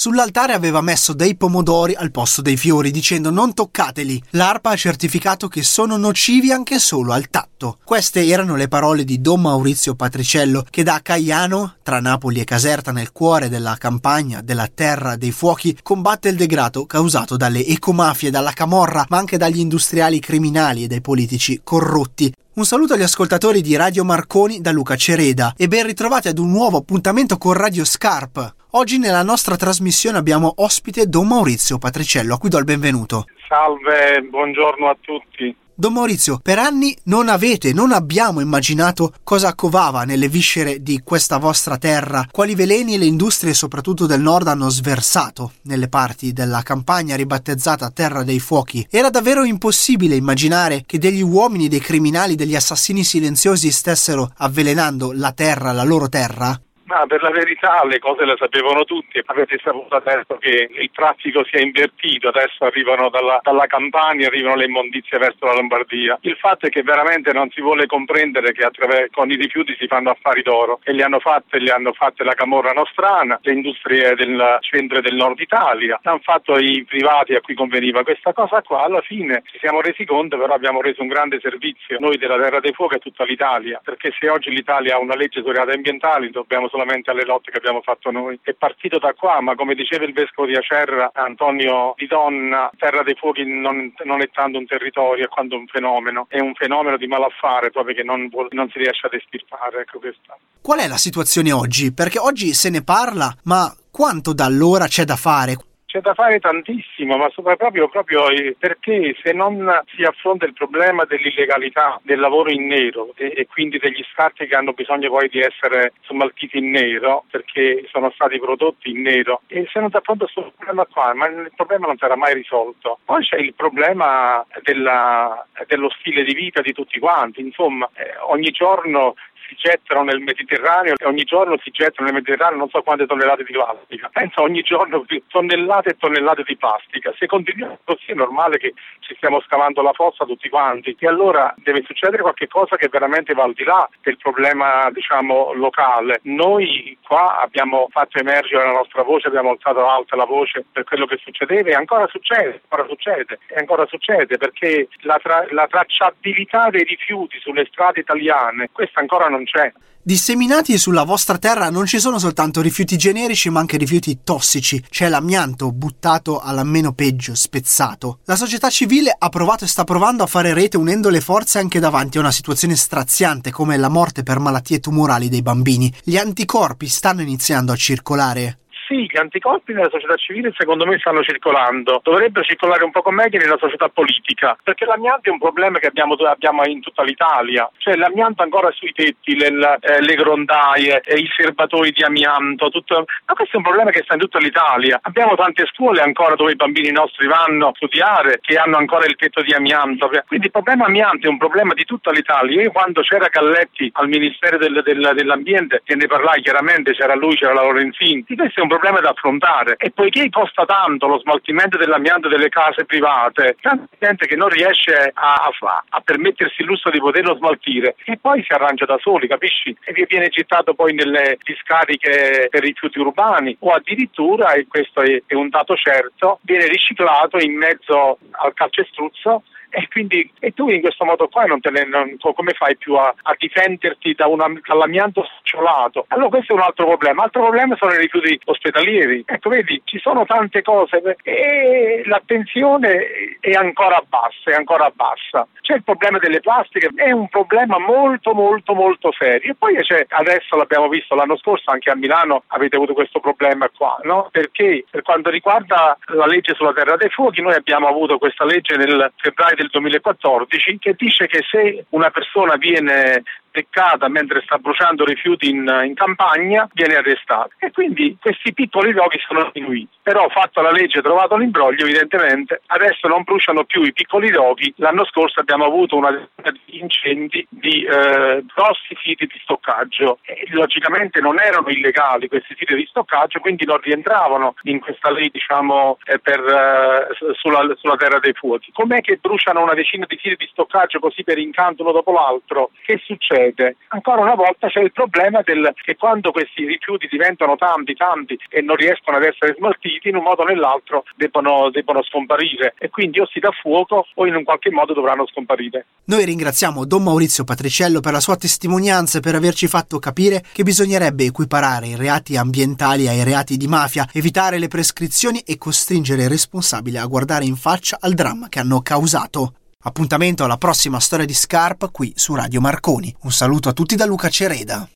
Sull'altare aveva messo dei pomodori al posto dei fiori, dicendo non toccateli. L'ARPA ha certificato che sono nocivi anche solo al tatto. Queste erano le parole di Don Maurizio Patriciello, che da Caiano, tra Napoli e Caserta, nel cuore della campagna, della terra dei fuochi, combatte il degrado causato dalle ecomafie, dalla camorra, ma anche dagli industriali criminali e dai politici corrotti. Un saluto agli ascoltatori di Radio Marconi da Luca Cereda e ben ritrovati ad un nuovo appuntamento con Radio Scarp. Oggi nella nostra trasmissione abbiamo ospite Don Maurizio Patriciello, a cui do il benvenuto. Salve, buongiorno a tutti. Don Maurizio, per anni non avete, non abbiamo immaginato cosa covava nelle viscere di questa vostra terra, quali veleni le industrie soprattutto del nord hanno sversato nelle parti della campagna ribattezzata Terra dei Fuochi. Era davvero impossibile immaginare che degli uomini, dei criminali, degli assassini silenziosi stessero avvelenando la terra, la loro terra? Ma per la verità le cose le sapevano tutti, avete saputo adesso che il traffico si è invertito, adesso arrivano dalla, dalla Campania, arrivano le immondizie verso la Lombardia. Il fatto è che veramente non si vuole comprendere che con i rifiuti si fanno affari d'oro e li hanno fatte, li hanno fatte la Camorra Nostrana, le industrie del centro e del nord Italia, l'hanno fatto i privati a cui conveniva questa cosa qua, alla fine ci siamo resi conto però abbiamo reso un grande servizio. Noi della Terra dei Fuochi a tutta l'Italia, perché se oggi l'Italia ha una legge reati ambientali dobbiamo solamente alle lotte che abbiamo fatto noi. È partito da qua, ma come diceva il vescovo di Acerra, Antonio Di Donna, Terra dei Fuochi non, non è tanto un territorio, è quanto un fenomeno. È un fenomeno di malaffare proprio che non, vuol, non si riesce ad estirpare. Ecco. Qual è la situazione oggi? Perché oggi se ne parla, ma quanto da allora c'è da fare? C'è da fare tantissimo, ma proprio, proprio perché se non si affronta il problema dell'illegalità del lavoro in nero e, e, quindi degli scarti che hanno bisogno poi di essere smaltiti in nero perché sono stati prodotti in nero e se non si affronta questo problema qua, ma il problema non sarà mai risolto. Poi c'è il problema della, dello stile di vita di tutti quanti, insomma eh, ogni giorno si gettano nel Mediterraneo e ogni giorno si gettano nel Mediterraneo non so quante tonnellate di plastica. Pensa ogni giorno tonnellate e tonnellate di plastica. Se continuiamo così è normale che ci stiamo scavando la fossa tutti quanti e allora deve succedere qualcosa che veramente va al di là del problema diciamo locale. Noi qua abbiamo fatto emergere la nostra voce, abbiamo alzato alta la voce per quello che succedeva e ancora succede, ancora succede e ancora succede perché la, tra- la tracciabilità dei rifiuti sulle strade italiane questa ancora non non c'è. Disseminati sulla vostra terra non ci sono soltanto rifiuti generici ma anche rifiuti tossici, c'è l'amianto buttato alla meno peggio, spezzato. La società civile ha provato e sta provando a fare rete unendo le forze anche davanti a una situazione straziante come la morte per malattie tumorali dei bambini. Gli anticorpi stanno iniziando a circolare. Sì, gli anticorpi nella società civile secondo me stanno circolando, dovrebbero circolare un poco meglio nella società politica, perché l'amianto è un problema che abbiamo, abbiamo in tutta l'Italia, cioè l'amianto ancora sui tetti, le, eh, le grondaie, i serbatoi di amianto, tutto... ma questo è un problema che sta in tutta l'Italia. Abbiamo tante scuole ancora dove i bambini nostri vanno a studiare che hanno ancora il tetto di amianto, quindi il problema amianto è un problema di tutta l'Italia. Io quando c'era Galletti al Ministero del, del, dell'Ambiente, che ne parlai chiaramente, c'era lui, c'era la Lorenzini, questo è un problema problema da affrontare e poiché costa tanto lo smaltimento dell'amianto delle case private, tanta gente che non riesce a, a, a, permettersi il lusso di poterlo smaltire e poi si arrangia da soli, capisci? E viene gettato poi nelle discariche per rifiuti urbani o addirittura, e questo è, è un dato certo, viene riciclato in mezzo al calcestruzzo e quindi e tu in questo modo qua non te ne, non, come fai più a, a difenderti da una, dall'amianto sciolato? Allora questo è un altro problema. Altro problema sono i rifiuti ospedalieri. Ecco, vedi, ci sono tante cose e l'attenzione è ancora bassa, è ancora bassa. C'è il problema delle plastiche, è un problema molto molto molto serio. E poi c'è, adesso l'abbiamo visto l'anno scorso anche a Milano avete avuto questo problema qua, no? Perché per quanto riguarda la legge sulla terra dei fuochi, noi abbiamo avuto questa legge nel febbraio del 2014 che dice che se una persona viene beccata mentre sta bruciando rifiuti in, in, campagna viene arrestata e quindi questi piccoli luoghi sono diminuiti. Però fatta la legge trovato l'imbroglio evidentemente adesso non bruciano più i piccoli luoghi. L'anno scorso abbiamo avuto una di incendi di eh, grossi siti di stoccaggio. E logicamente non erano illegali questi siti di stoccaggio quindi non rientravano in questa legge diciamo eh, per, eh, sulla, sulla terra dei fuochi. Com'è che bruciano una decina di siti di stoccaggio così per incanto uno dopo l'altro? Che succede? Ripete. Ancora una volta c'è il problema del, che quando questi rifiuti diventano tanti, tanti e non riescono ad essere smaltiti, in un modo o nell'altro debbono, debbono scomparire e quindi o si dà fuoco o in un qualche modo dovranno scomparire. Noi ringraziamo Don Maurizio Patriciello per la sua testimonianza e per averci fatto capire che bisognerebbe equiparare i reati ambientali ai reati di mafia, evitare le prescrizioni e costringere i responsabili a guardare in faccia al dramma che hanno causato. Appuntamento alla prossima storia di Scarpa qui su Radio Marconi. Un saluto a tutti da Luca Cereda.